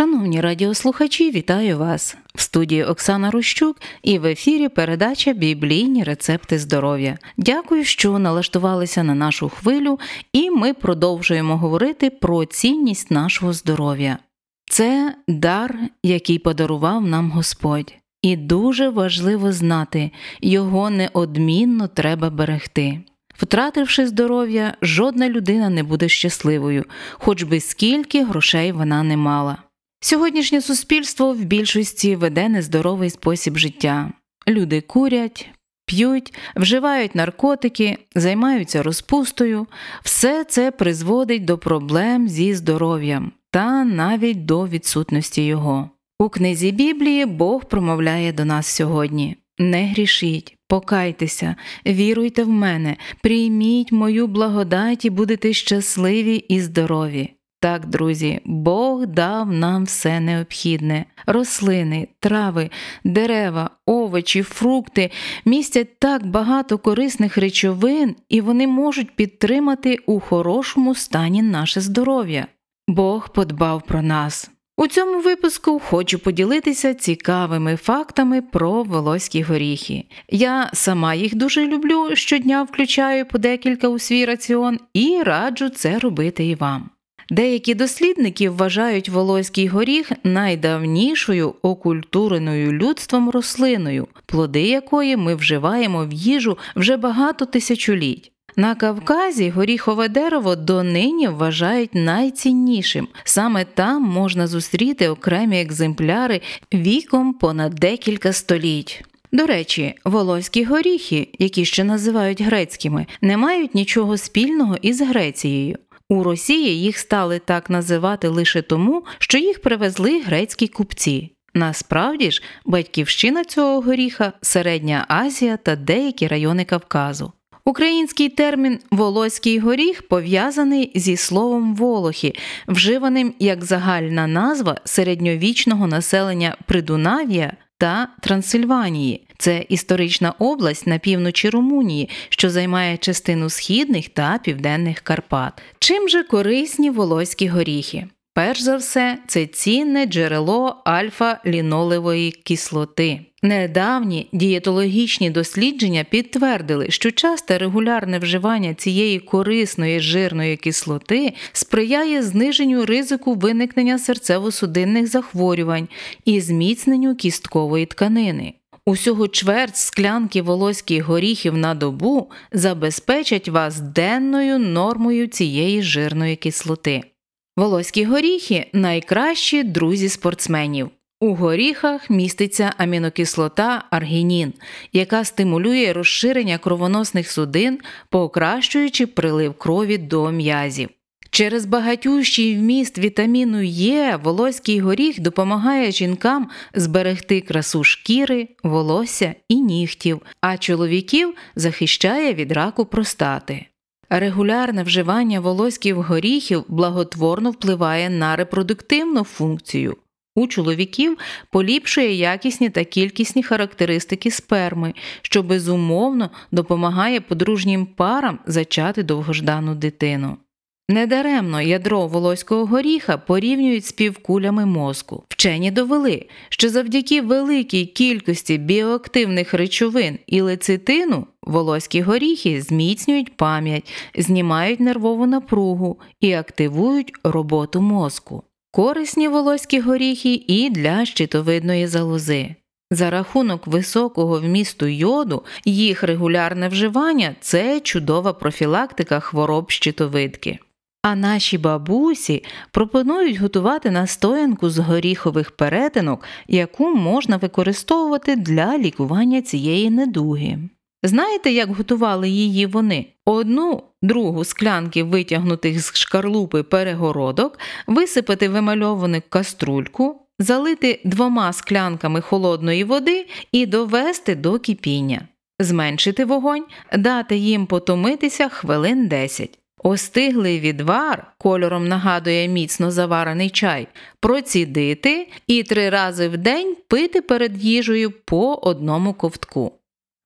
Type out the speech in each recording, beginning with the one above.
Шановні радіослухачі, вітаю вас! В студії Оксана Рущук і в ефірі передача Біблійні рецепти здоров'я. Дякую, що налаштувалися на нашу хвилю, і ми продовжуємо говорити про цінність нашого здоров'я. Це дар, який подарував нам Господь, і дуже важливо знати, його неодмінно треба берегти. Втративши здоров'я, жодна людина не буде щасливою, хоч би скільки грошей вона не мала. Сьогоднішнє суспільство в більшості веде нездоровий спосіб життя. Люди курять, п'ють, вживають наркотики, займаються розпустою, все це призводить до проблем зі здоров'ям та навіть до відсутності його. У книзі Біблії Бог промовляє до нас сьогодні: не грішіть, покайтеся, віруйте в мене, прийміть мою благодать і будете щасливі і здорові. Так, друзі, Бог дав нам все необхідне: рослини, трави, дерева, овочі, фрукти містять так багато корисних речовин, і вони можуть підтримати у хорошому стані наше здоров'я. Бог подбав про нас. У цьому випуску хочу поділитися цікавими фактами про волоські горіхи. Я сама їх дуже люблю, щодня включаю по декілька у свій раціон і раджу це робити і вам. Деякі дослідники вважають волоський горіх найдавнішою окультуреною людством рослиною, плоди якої ми вживаємо в їжу вже багато тисячоліть. На Кавказі горіхове дерево донині вважають найціннішим. Саме там можна зустріти окремі екземпляри віком понад декілька століть. До речі, волоські горіхи, які ще називають грецькими, не мають нічого спільного із Грецією. У Росії їх стали так називати лише тому, що їх привезли грецькі купці. Насправді ж, батьківщина цього горіха Середня Азія та деякі райони Кавказу. Український термін волоський горіх пов'язаний зі словом волохи, вживаним як загальна назва середньовічного населення Придунав'я та Трансильванії. Це історична область на півночі Румунії, що займає частину східних та південних Карпат. Чим же корисні волоські горіхи? Перш за все, це цінне джерело альфа-лінолевої кислоти. Недавні дієтологічні дослідження підтвердили, що часте регулярне вживання цієї корисної жирної кислоти сприяє зниженню ризику виникнення серцево-судинних захворювань і зміцненню кісткової тканини. Усього чверть склянки волоських горіхів на добу забезпечать вас денною нормою цієї жирної кислоти. Волоські горіхи найкращі друзі спортсменів. У горіхах міститься амінокислота аргінін, яка стимулює розширення кровоносних судин, покращуючи прилив крові до м'язів. Через багатющий вміст вітаміну Е волоський горіх допомагає жінкам зберегти красу шкіри, волосся і нігтів, а чоловіків захищає від раку простати. Регулярне вживання волоських горіхів благотворно впливає на репродуктивну функцію. У чоловіків поліпшує якісні та кількісні характеристики сперми, що безумовно допомагає подружнім парам зачати довгождану дитину. Недаремно ядро волоського горіха порівнюють з півкулями мозку. Вчені довели, що завдяки великій кількості біоактивних речовин і лецитину волоські горіхи зміцнюють пам'ять, знімають нервову напругу і активують роботу мозку. Корисні волоські горіхи і для щитовидної залози. За рахунок високого вмісту йоду, їх регулярне вживання це чудова профілактика хвороб щитовидки. А наші бабусі пропонують готувати настоянку з горіхових перетинок, яку можна використовувати для лікування цієї недуги. Знаєте, як готували її вони? Одну другу склянки витягнутих з шкарлупи перегородок, висипати в емальовану каструльку, залити двома склянками холодної води і довести до кипіння, зменшити вогонь, дати їм потомитися хвилин 10. Остиглий відвар кольором нагадує міцно заварений чай, процідити і три рази в день пити перед їжею по одному ковтку.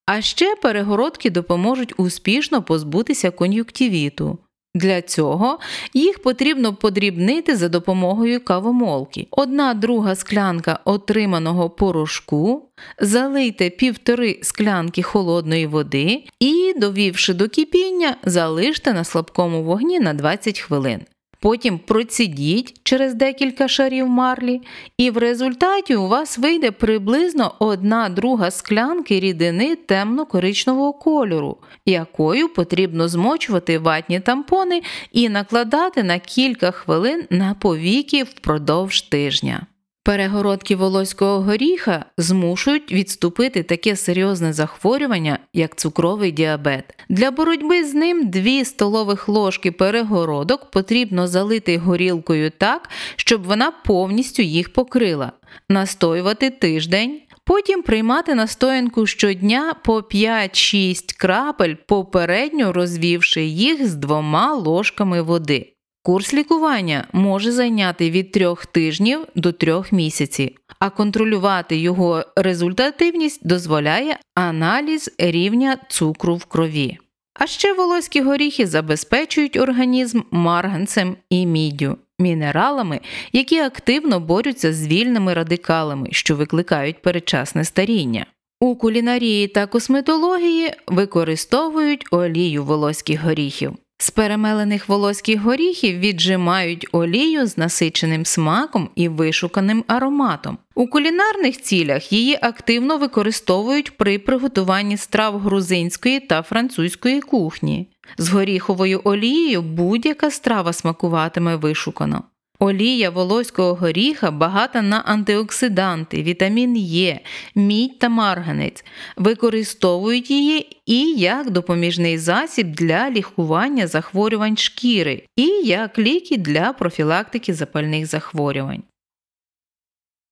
А ще перегородки допоможуть успішно позбутися кон'юктивіту. Для цього їх потрібно подрібнити за допомогою кавомолки. Одна друга склянка отриманого порошку, залийте півтори склянки холодної води і, довівши до кипіння, залиште на слабкому вогні на 20 хвилин. Потім процідіть через декілька шарів марлі, і в результаті у вас вийде приблизно одна друга склянки рідини темно-коричневого кольору, якою потрібно змочувати ватні тампони і накладати на кілька хвилин на повіки впродовж тижня. Перегородки волоського горіха змушують відступити таке серйозне захворювання, як цукровий діабет. Для боротьби з ним 2 столових ложки перегородок потрібно залити горілкою так, щоб вона повністю їх покрила, настоювати тиждень. Потім приймати настоянку щодня по 5-6 крапель, попередньо розвівши їх з двома ложками води. Курс лікування може зайняти від трьох тижнів до трьох місяців, а контролювати його результативність дозволяє аналіз рівня цукру в крові. А ще волоські горіхи забезпечують організм марганцем і міддю, мінералами, які активно борються з вільними радикалами, що викликають передчасне старіння. У кулінарії та косметології використовують олію волоських горіхів. З перемелених волоських горіхів віджимають олію з насиченим смаком і вишуканим ароматом. У кулінарних цілях її активно використовують при приготуванні страв грузинської та французької кухні. З горіховою олією будь-яка страва смакуватиме вишукано. Олія волоського горіха багата на антиоксиданти, вітамін Е, мідь та марганець. Використовують її і як допоміжний засіб для лікування захворювань шкіри, і як ліки для профілактики запальних захворювань.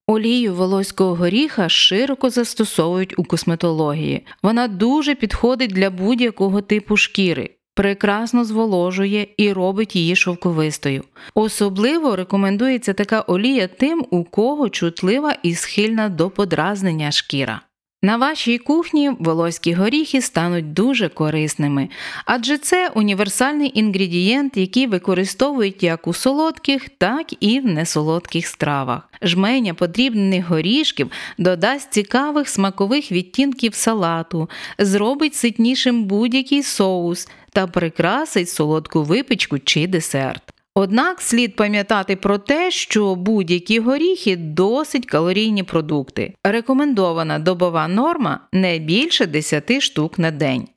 Олію волоського горіха широко застосовують у косметології. Вона дуже підходить для будь-якого типу шкіри прекрасно зволожує і робить її шовковистою. Особливо рекомендується така олія тим, у кого чутлива і схильна до подразнення шкіра. На вашій кухні волоські горіхи стануть дуже корисними, адже це універсальний інгредієнт, який використовують як у солодких, так і в несолодких стравах. Жменя подрібнених горішків додасть цікавих смакових відтінків салату, зробить ситнішим будь-який соус та прикрасить солодку випічку чи десерт. Однак слід пам'ятати про те, що будь-які горіхи досить калорійні продукти. Рекомендована добова норма не більше 10 штук на день.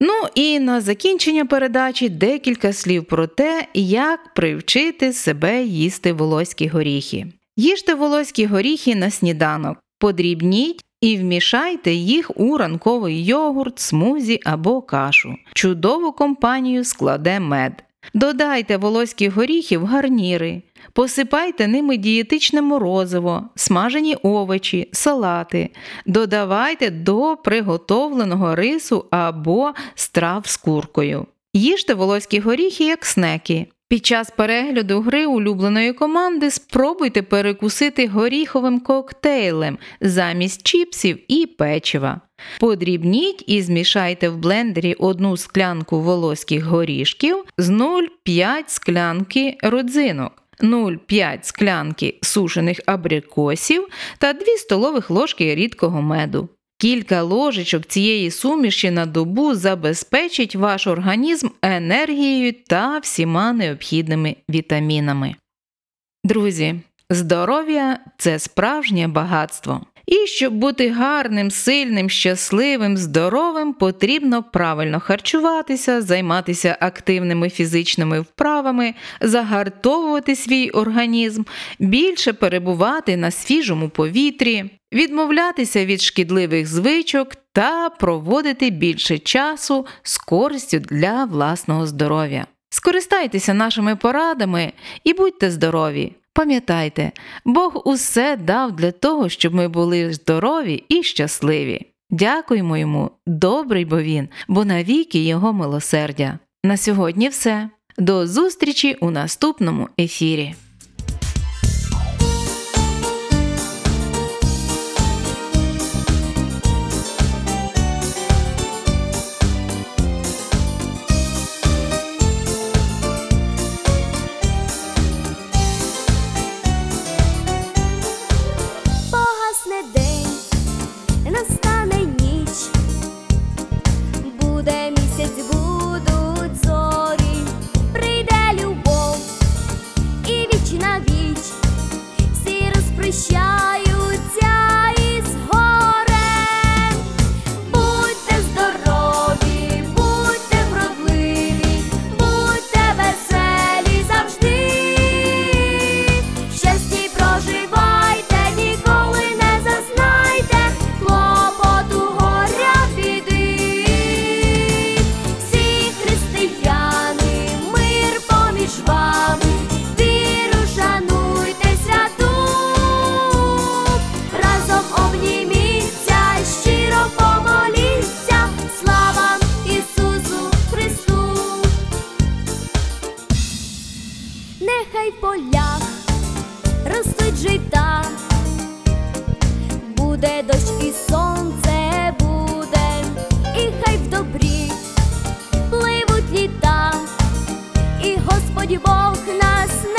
Ну і на закінчення передачі декілька слів про те, як привчити себе їсти волоські горіхи. Їжте волоські горіхи на сніданок, подрібніть і вмішайте їх у ранковий йогурт, смузі або кашу. Чудову компанію складе мед. Додайте волоські горіхи в гарніри, посипайте ними дієтичне морозиво, смажені овочі, салати, додавайте до приготовленого рису або страв з куркою. Їжте волоські горіхи як снеки. Під час перегляду гри улюбленої команди спробуйте перекусити горіховим коктейлем замість чіпсів і печива. Подрібніть і змішайте в блендері одну склянку волоських горішків з 0,5 склянки родзинок. 0,5 склянки сушених абрикосів та 2 столових ложки рідкого меду. Кілька ложечок цієї суміші на добу забезпечить ваш організм енергією та всіма необхідними вітамінами. Друзі, здоров'я це справжнє багатство. І щоб бути гарним, сильним, щасливим, здоровим, потрібно правильно харчуватися, займатися активними фізичними вправами, загартовувати свій організм, більше перебувати на свіжому повітрі, відмовлятися від шкідливих звичок та проводити більше часу з користю для власного здоров'я. Скористайтеся нашими порадами і будьте здорові! Пам'ятайте, Бог усе дав для того, щоб ми були здорові і щасливі. Дякуємо йому, добрий бо він, бо навіки Його милосердя. На сьогодні все. До зустрічі у наступному ефірі. last night.